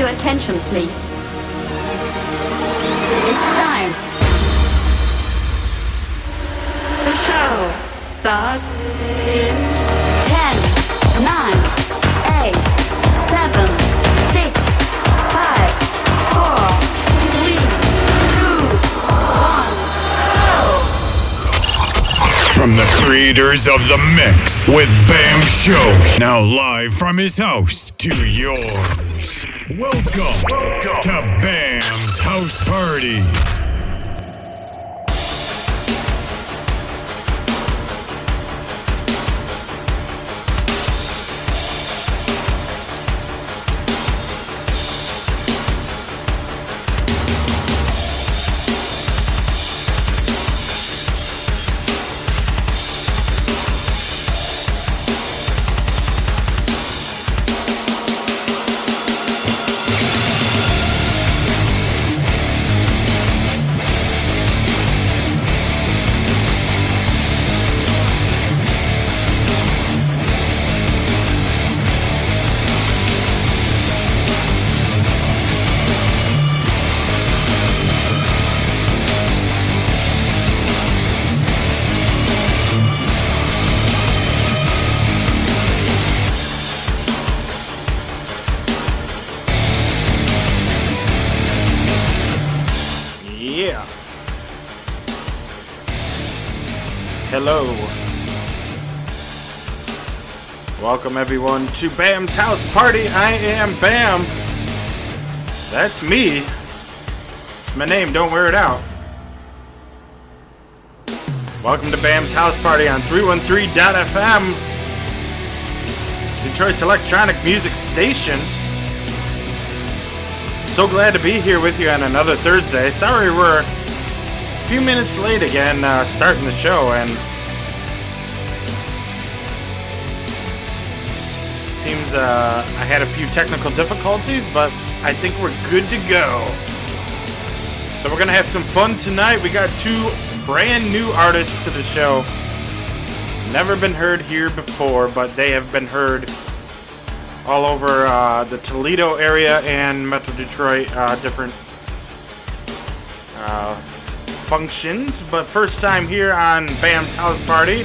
your attention, please? It's time. The show starts in 10, 9, 8, 7, 6, 5, 4, 3, 2, 1, From the creators of The Mix with Bam Show. Now live from his house to yours. Welcome, Welcome to Bam's House Party. Welcome everyone to Bam's house party. I am Bam. That's me. It's my name, don't wear it out. Welcome to Bam's house party on 313.fm. Detroit's electronic music station. So glad to be here with you on another Thursday. Sorry we're a few minutes late again uh, starting the show, and uh, I had a few technical difficulties, but I think we're good to go. So we're gonna have some fun tonight. We got two brand new artists to the show. Never been heard here before, but they have been heard all over uh, the Toledo area and Metro Detroit, uh, different uh, functions. But first time here on Bam's House Party,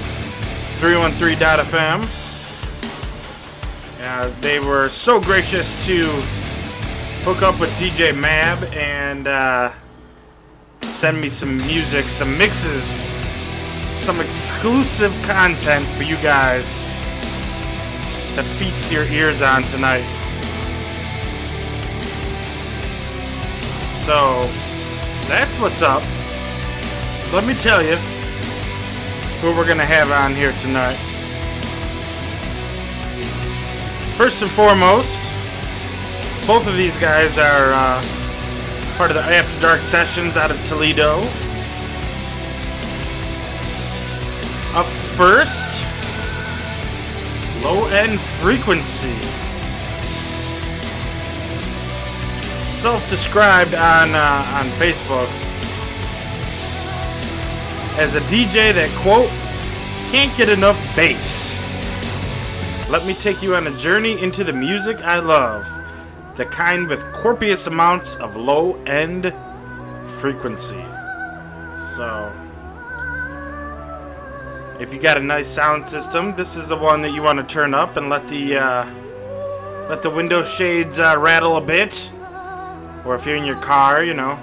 313.fm. Uh, they were so gracious to hook up with DJ Mab and uh, send me some music, some mixes, some exclusive content for you guys to feast your ears on tonight. So, that's what's up. Let me tell you who we're going to have on here tonight. First and foremost, both of these guys are uh, part of the After Dark Sessions out of Toledo. Up first, Low End Frequency. Self-described on uh, on Facebook as a DJ that quote can't get enough bass. Let me take you on a journey into the music I love, the kind with copious amounts of low end frequency. So. If you got a nice sound system, this is the one that you want to turn up and let the uh, let the window shades uh, rattle a bit. Or if you're in your car, you know,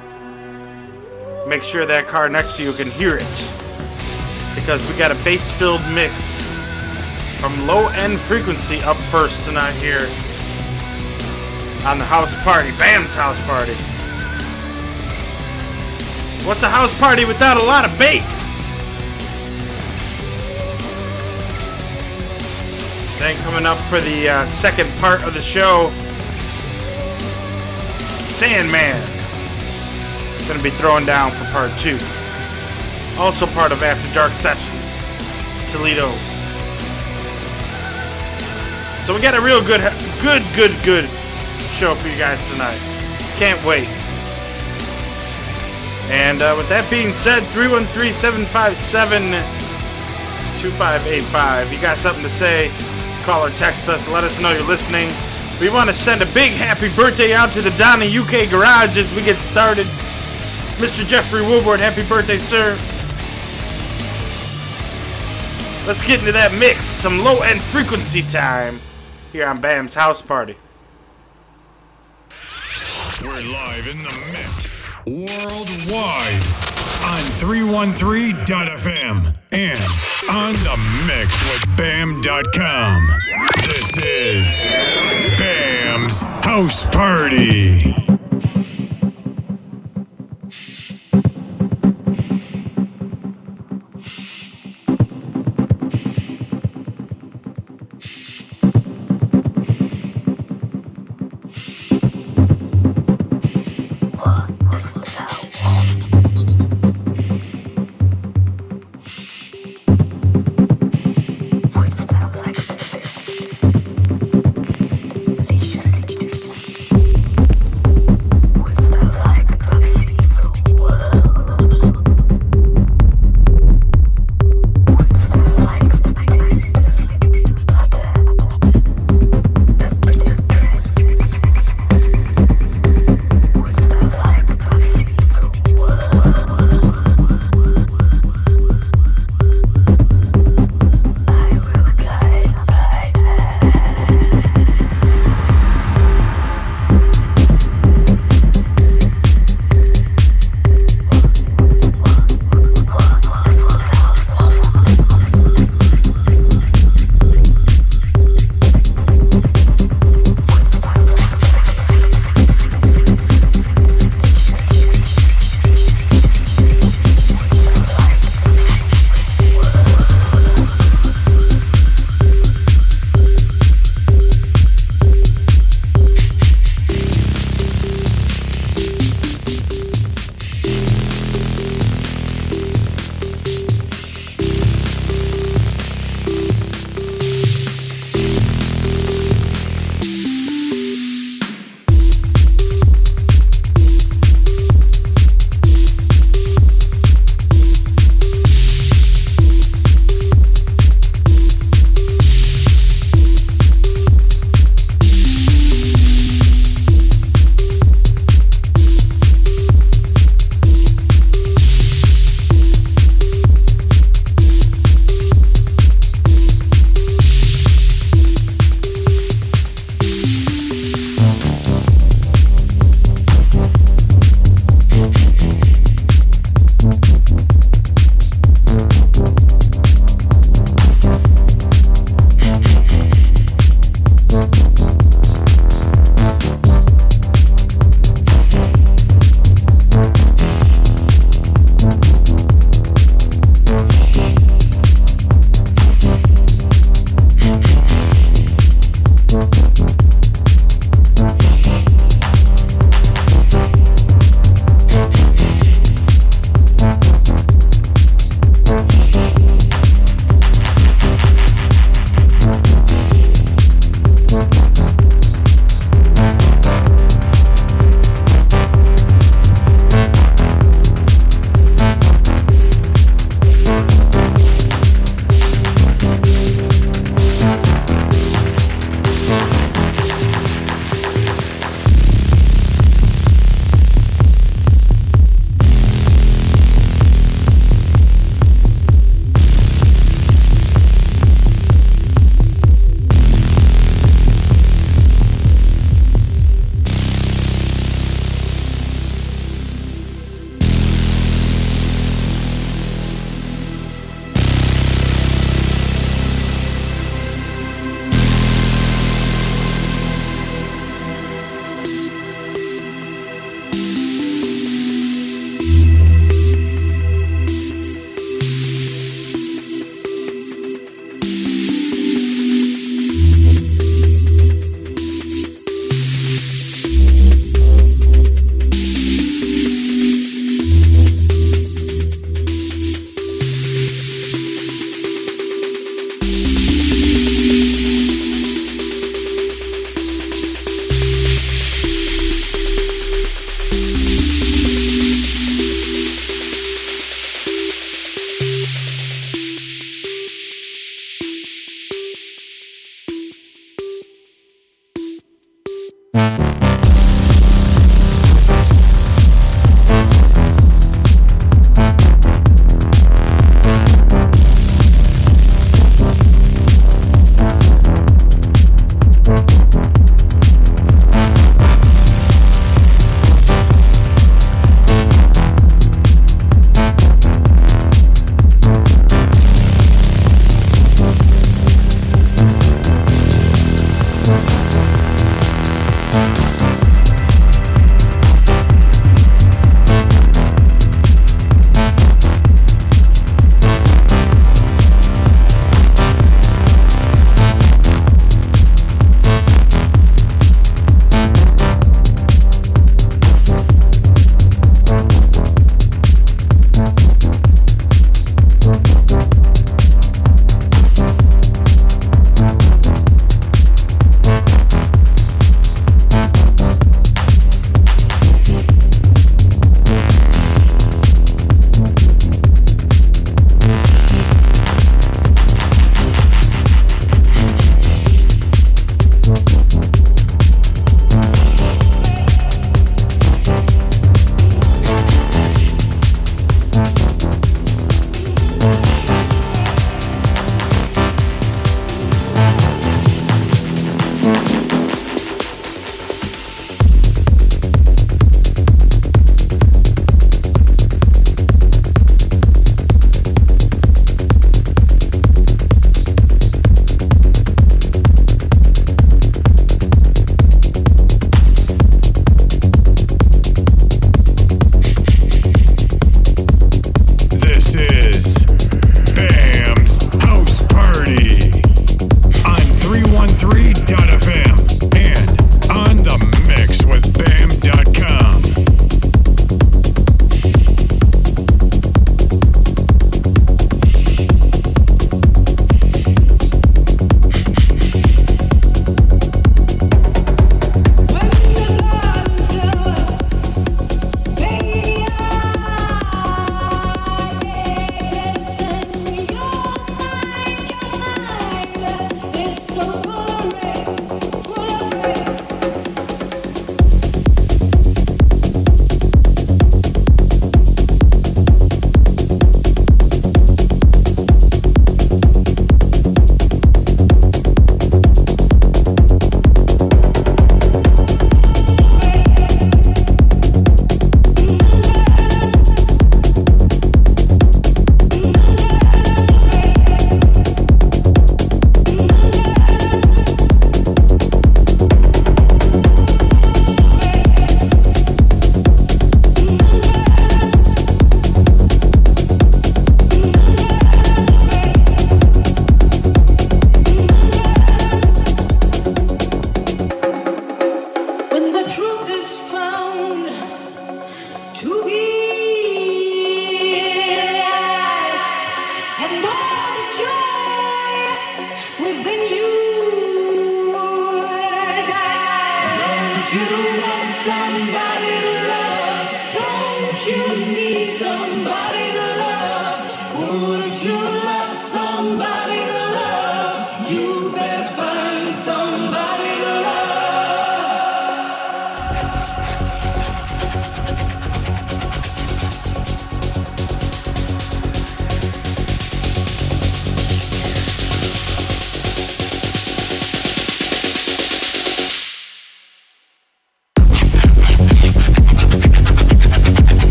make sure that car next to you can hear it. Because we got a bass-filled mix from low-end frequency up first tonight here on the house party, Bam's house party. What's a house party without a lot of bass? Then coming up for the uh, second part of the show, Sandman. Gonna be throwing down for part two. Also part of After Dark Sessions, Toledo. So we got a real good, good, good, good show for you guys tonight. Can't wait. And uh, with that being said, 313 757 2585. You got something to say? Call or text us. Let us know you're listening. We want to send a big happy birthday out to the Donna UK Garage as we get started. Mr. Jeffrey Woodward, happy birthday, sir. Let's get into that mix. Some low end frequency time here on Bam's House Party. We're live in the mix worldwide on 313.fm and on the mix with bam.com. This is Bam's House Party.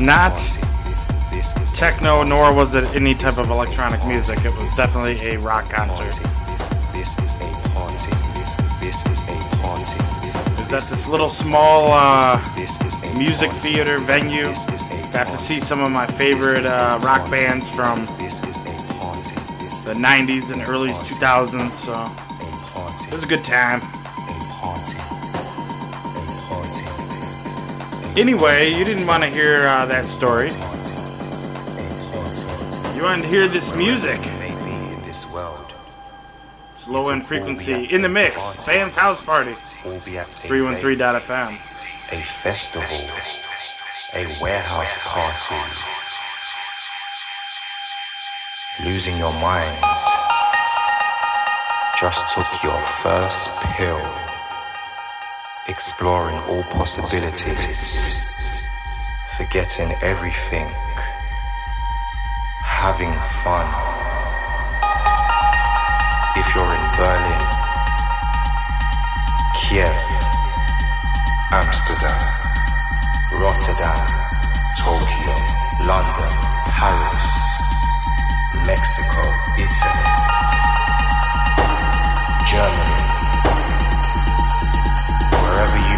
Not techno, nor was it any type of electronic music. It was definitely a rock concert. It was at this little small uh, music theater venue. Got to see some of my favorite uh, rock bands from the 90s and early 2000s. So it was a good time. Anyway, you didn't want to hear uh, that story. You wanted to hear this music. It's low end frequency in the mix. Bam's house party. 313.fm. A festival. A warehouse party. Losing your mind. Just took your first pill exploring all possibilities, forgetting everything, having fun. If you're in Berlin, Kiev, Amsterdam, Rotterdam, Tokyo, London, Paris, Mexico, Italy, Germany, wherever you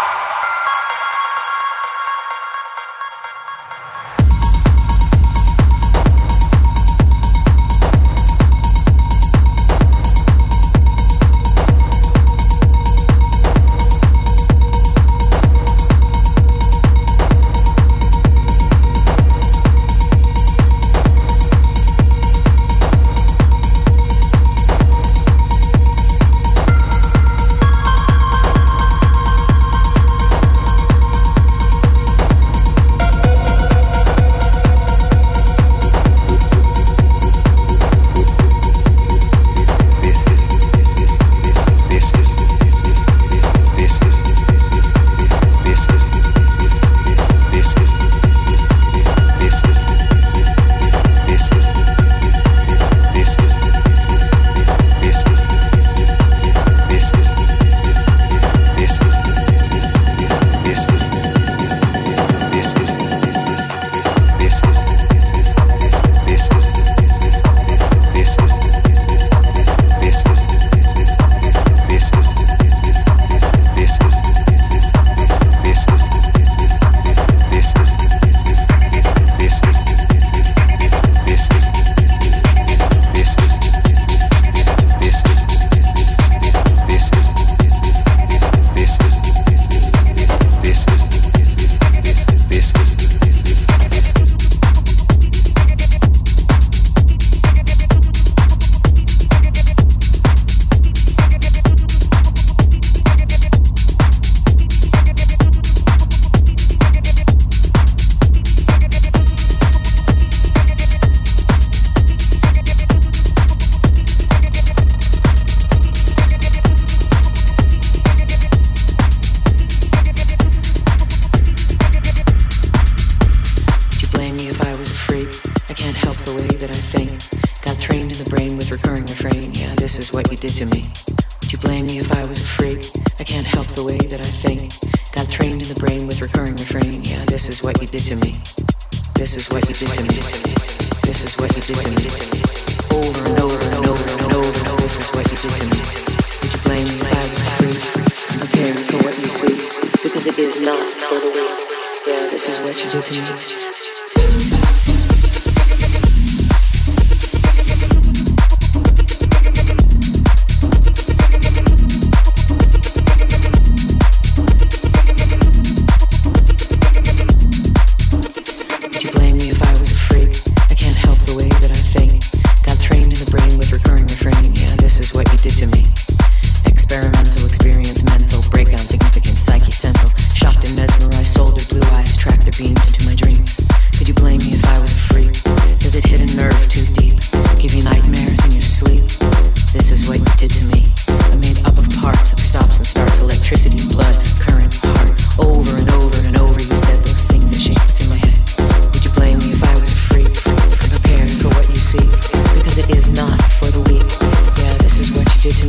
do to.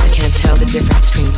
I can't tell the difference between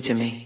did to me.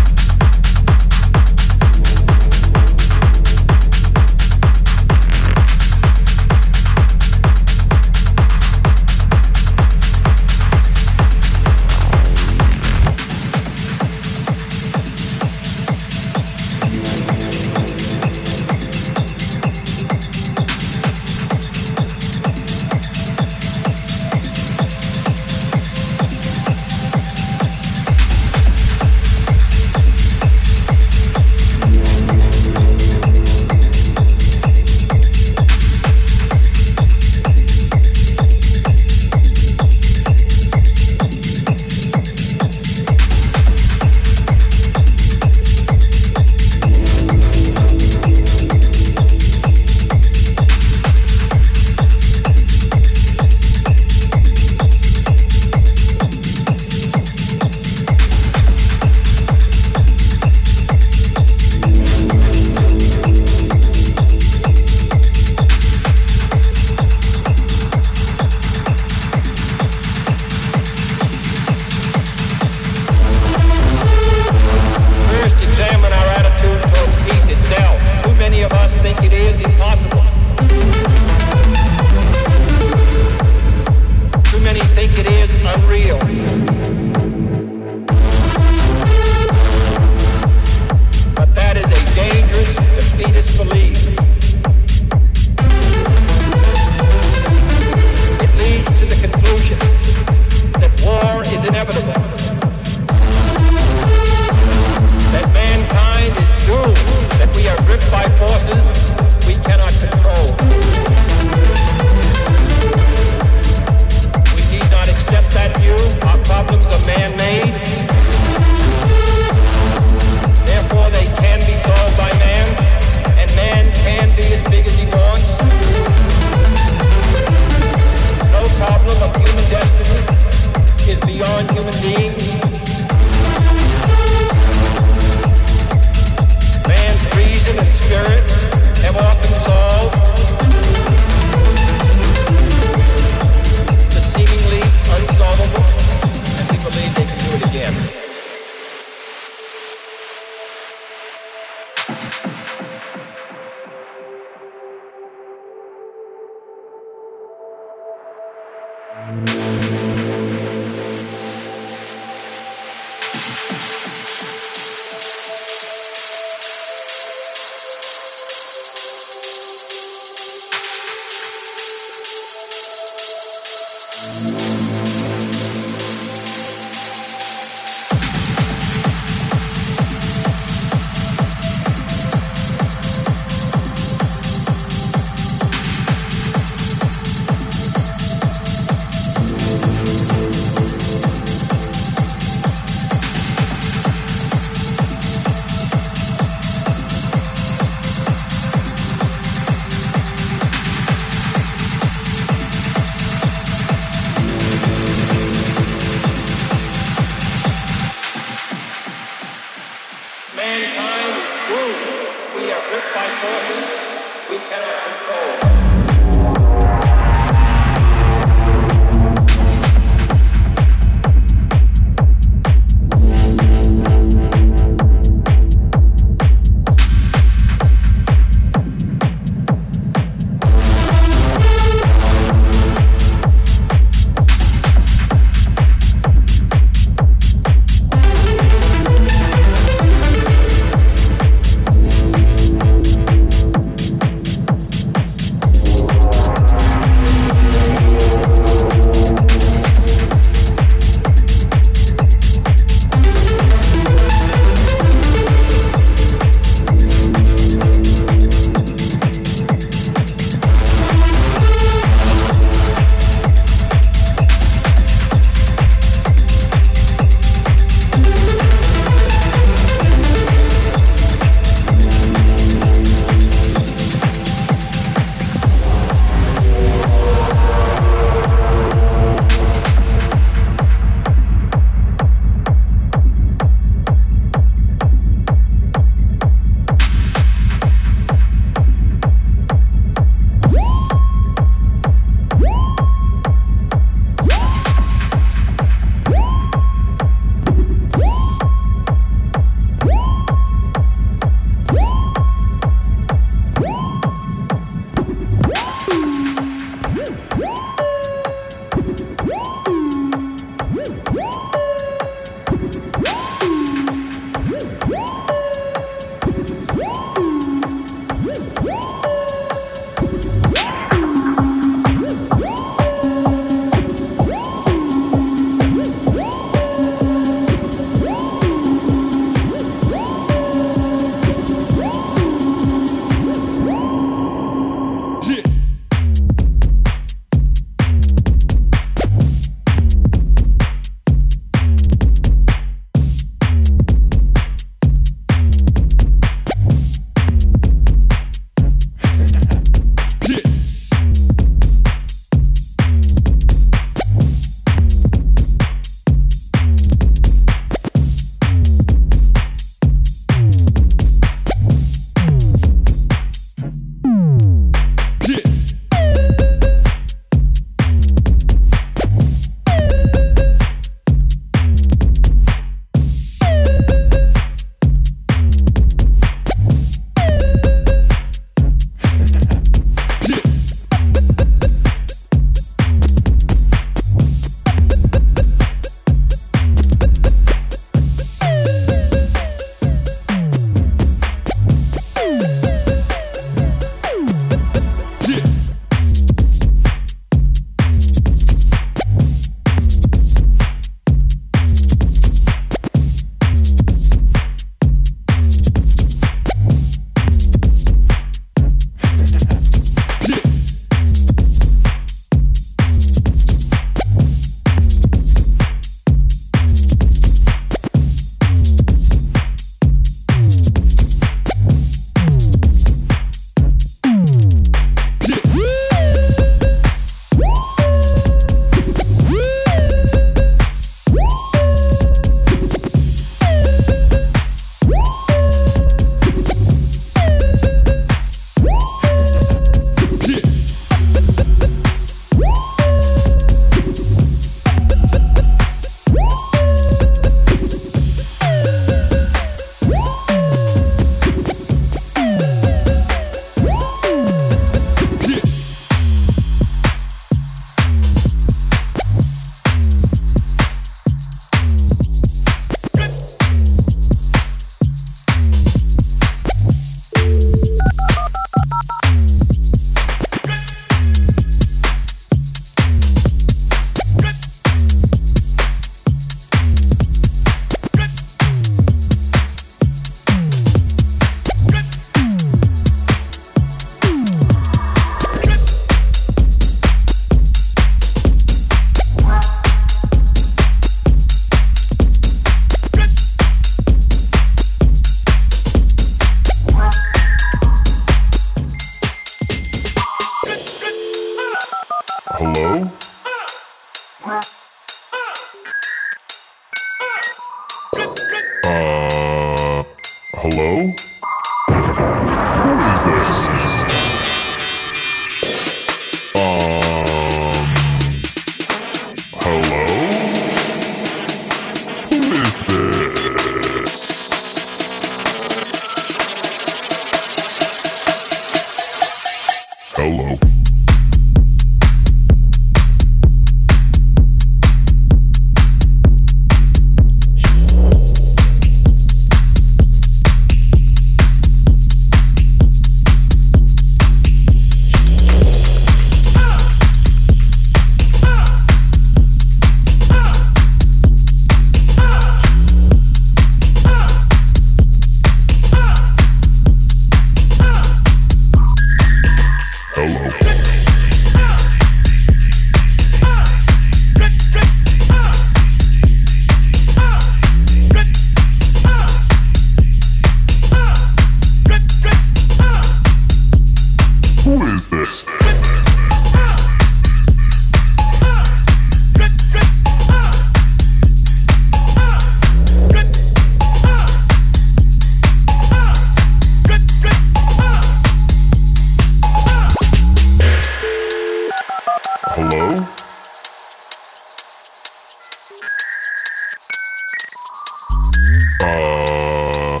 Uh,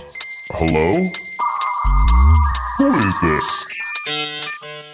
hello? Who is this?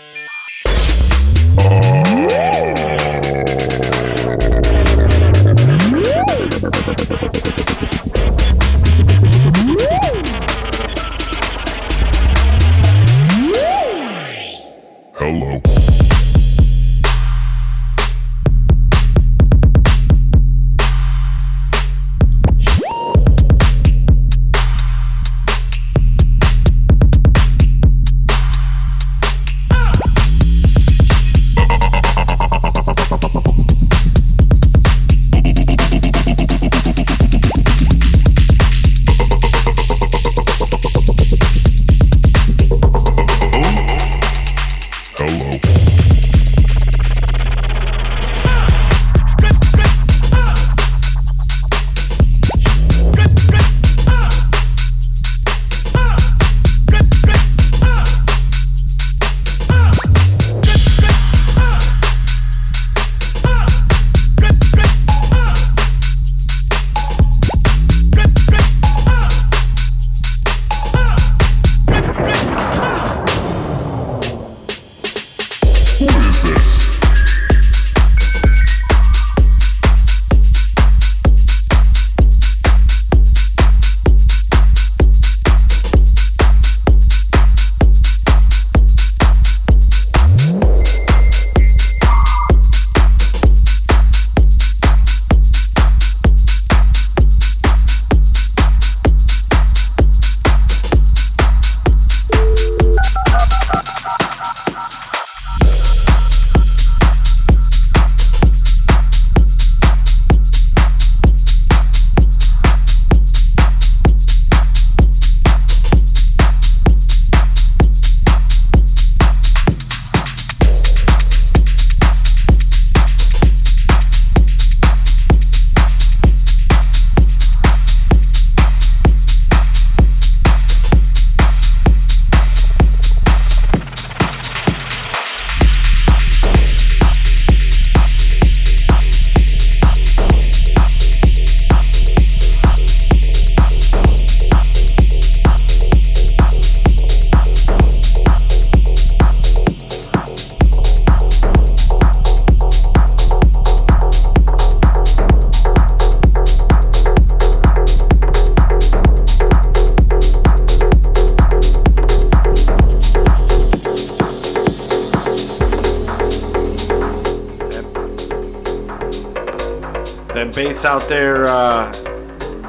there uh,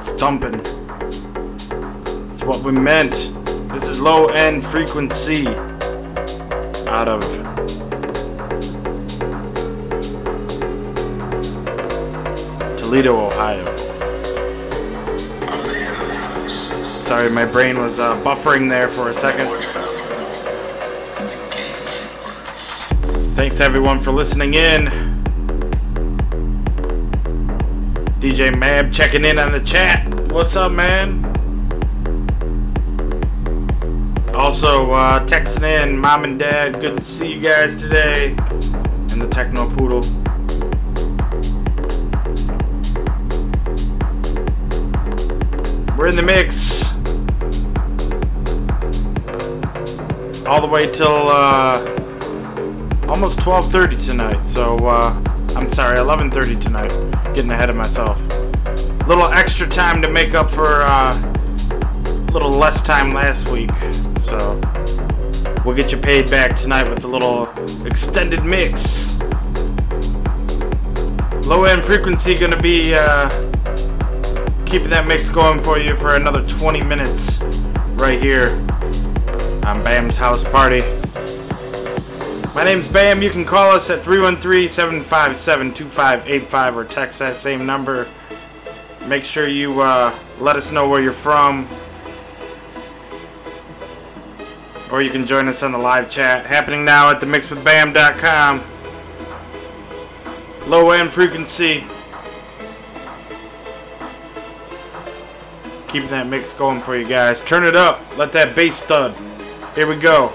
stomping. It's what we meant. This is low end frequency. Checking in on the chat. What's up, man? Also, uh, texting in, mom and dad, good to see you guys today. To make up for uh, a little less time last week. So we'll get you paid back tonight with a little extended mix. Low end frequency gonna be uh, keeping that mix going for you for another 20 minutes right here on Bam's House Party. My name's Bam. You can call us at 313 757 2585 or text that same number. Make sure you uh, let us know where you're from. Or you can join us on the live chat happening now at themixwithbam.com. Low end frequency. Keeping that mix going for you guys. Turn it up. Let that bass thud. Here we go.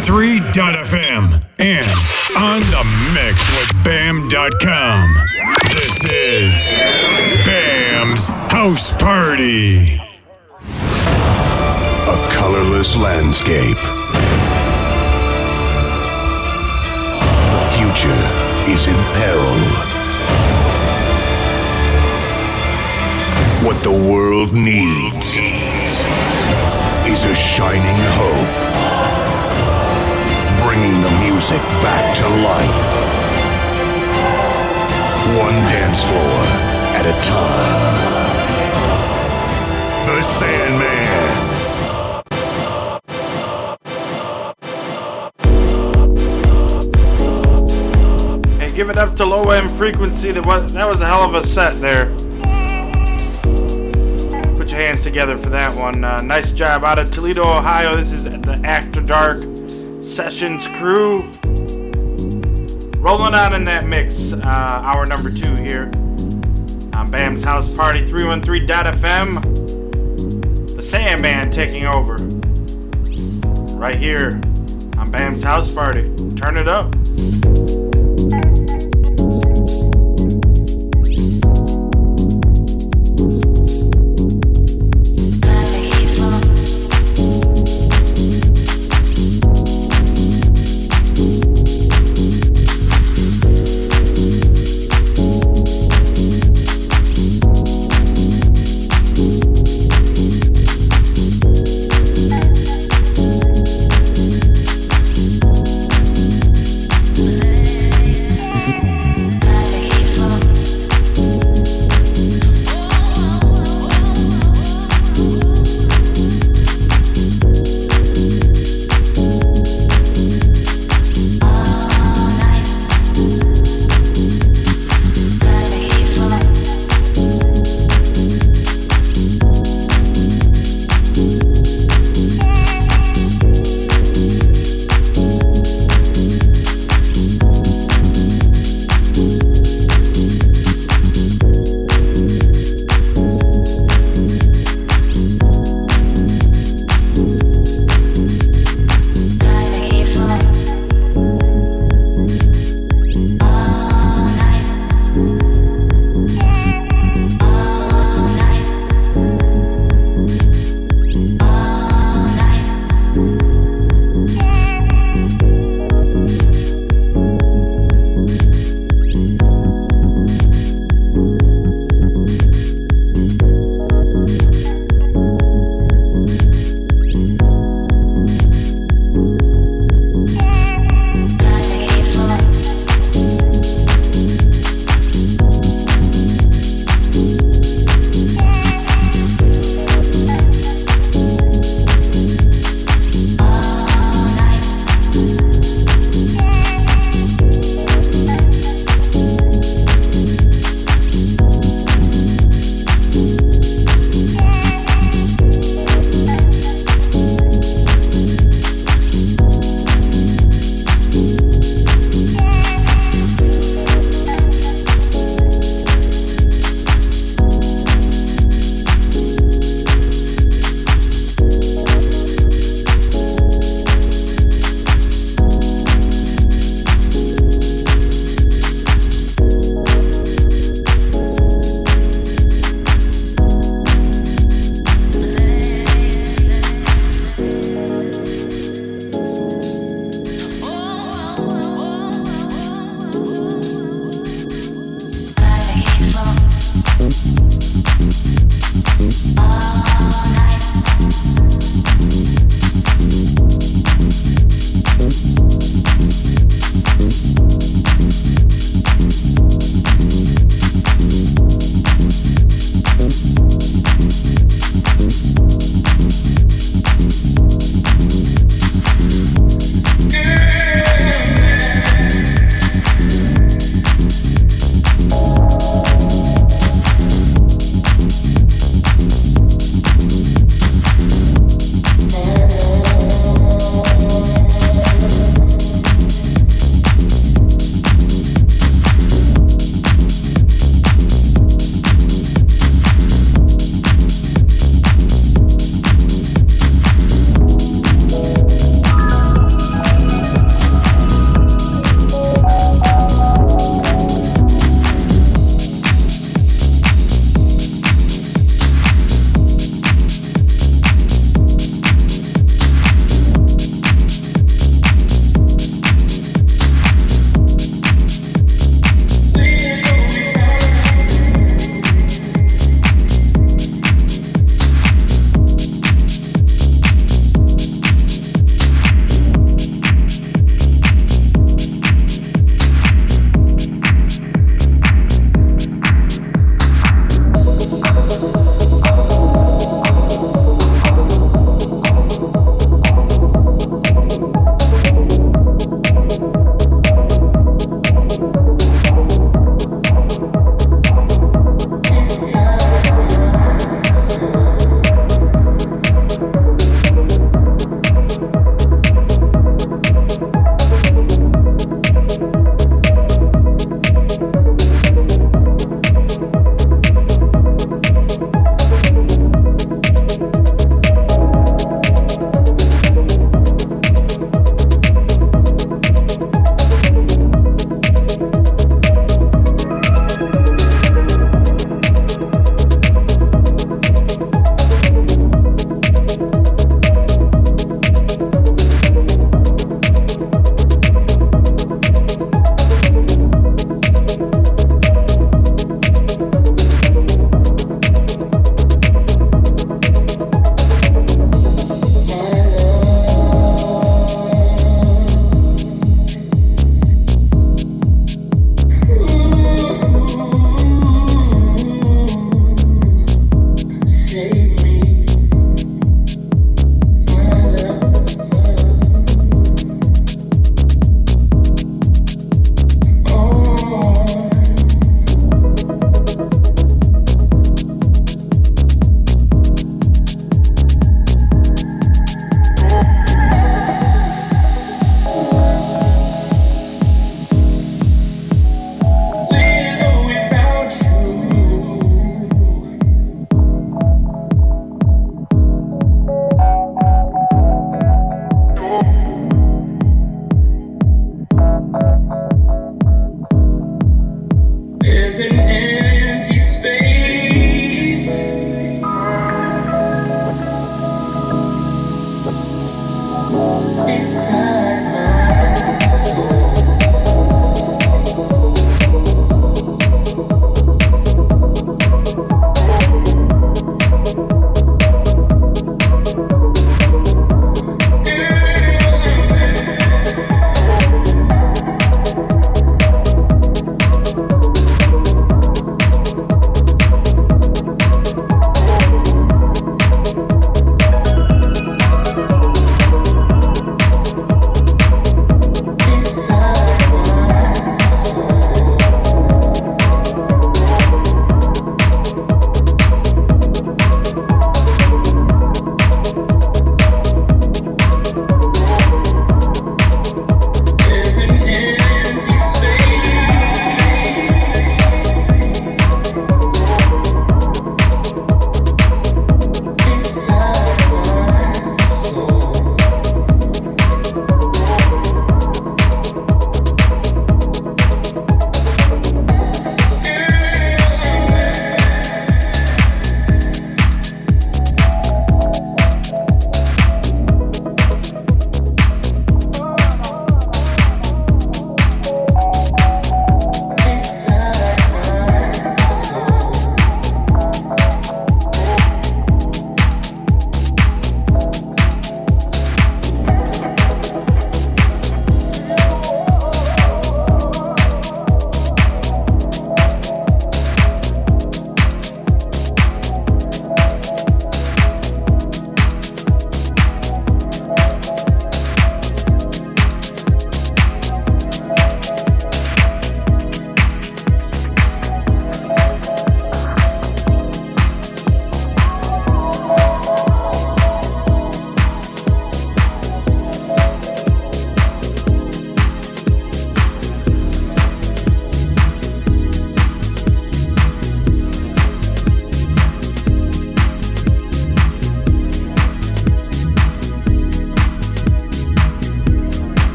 313.fm and on the mix with BAM.com. This is BAM's House Party. A colorless landscape. The future is in peril. What the world needs is a shining hope, bringing the music back to life. One dance floor at a time. The Sandman. Give it up to low end frequency. That was that was a hell of a set there. Put your hands together for that one. Uh, nice job out of Toledo, Ohio. This is the After Dark Sessions crew. Rolling on in that mix. Uh, hour number two here on Bam's House Party 313.fm. The Sandman taking over. Right here on Bam's House Party. Turn it up.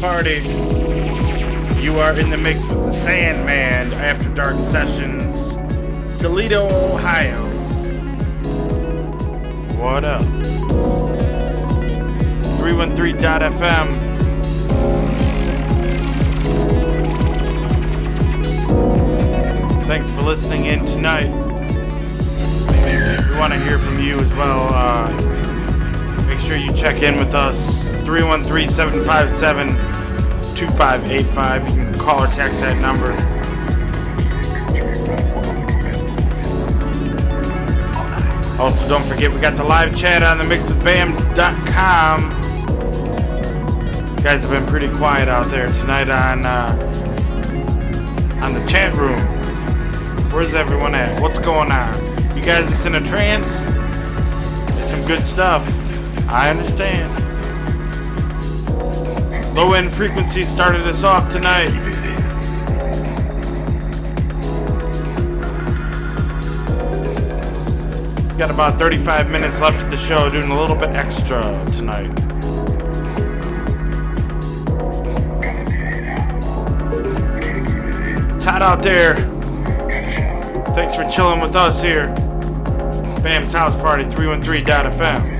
Party. You are in the mix with the Sandman After Dark Sessions, Toledo, Ohio. What up? 313.fm. Thanks for listening in tonight. We want to hear from you as well. Uh, make sure you check in with us 313 757 2585. You can call or text that number. Also, don't forget we got the live chat on the mixedbam.com. You guys have been pretty quiet out there tonight on uh, on the chat room. Where's everyone at? What's going on? You guys just in a trance? It's some good stuff. I understand. Low end frequency started us off tonight. Got about 35 minutes left of the show, doing a little bit extra tonight. It's hot out there. Thanks for chilling with us here. Bam's House Party 313.fm.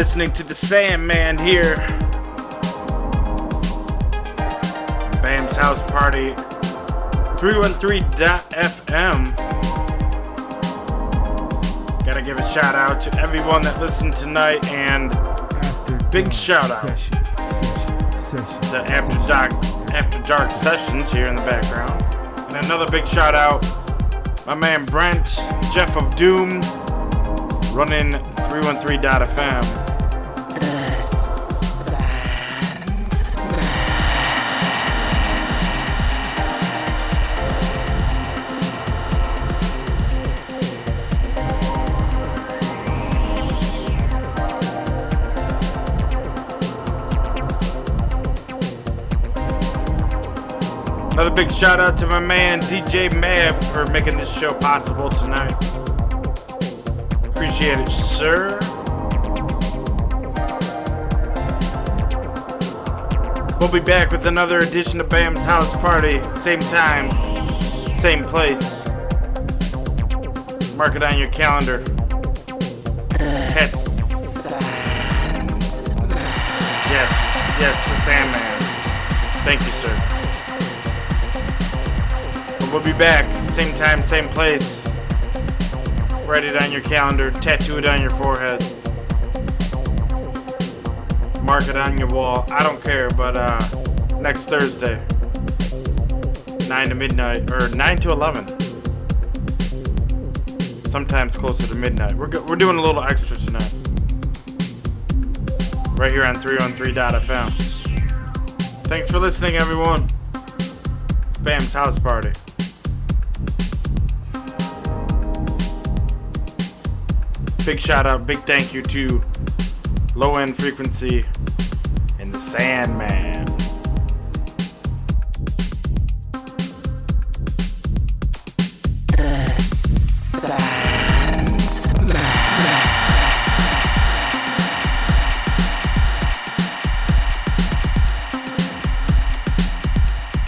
listening to the Sandman here. Bam's House Party 313.fm. Gotta give a shout out to everyone that listened tonight and big shout out to After Dark After Dark Sessions here in the background. And another big shout out my man Brent, Jeff of Doom, running 313.fm. big shout out to my man DJ Mab for making this show possible tonight. Appreciate it, sir. We'll be back with another edition of Bam's House Party. Same time, same place. Mark it on your calendar. Yes, yes, the Sandman. We'll be back, same time, same place. Write it on your calendar, tattoo it on your forehead, mark it on your wall. I don't care, but uh, next Thursday, 9 to midnight, or 9 to 11. Sometimes closer to midnight. We're, go- we're doing a little extra tonight. Right here on 313.fm. Thanks for listening, everyone. Bam's House Party. Big shout out, big thank you to Low End Frequency and the Sandman.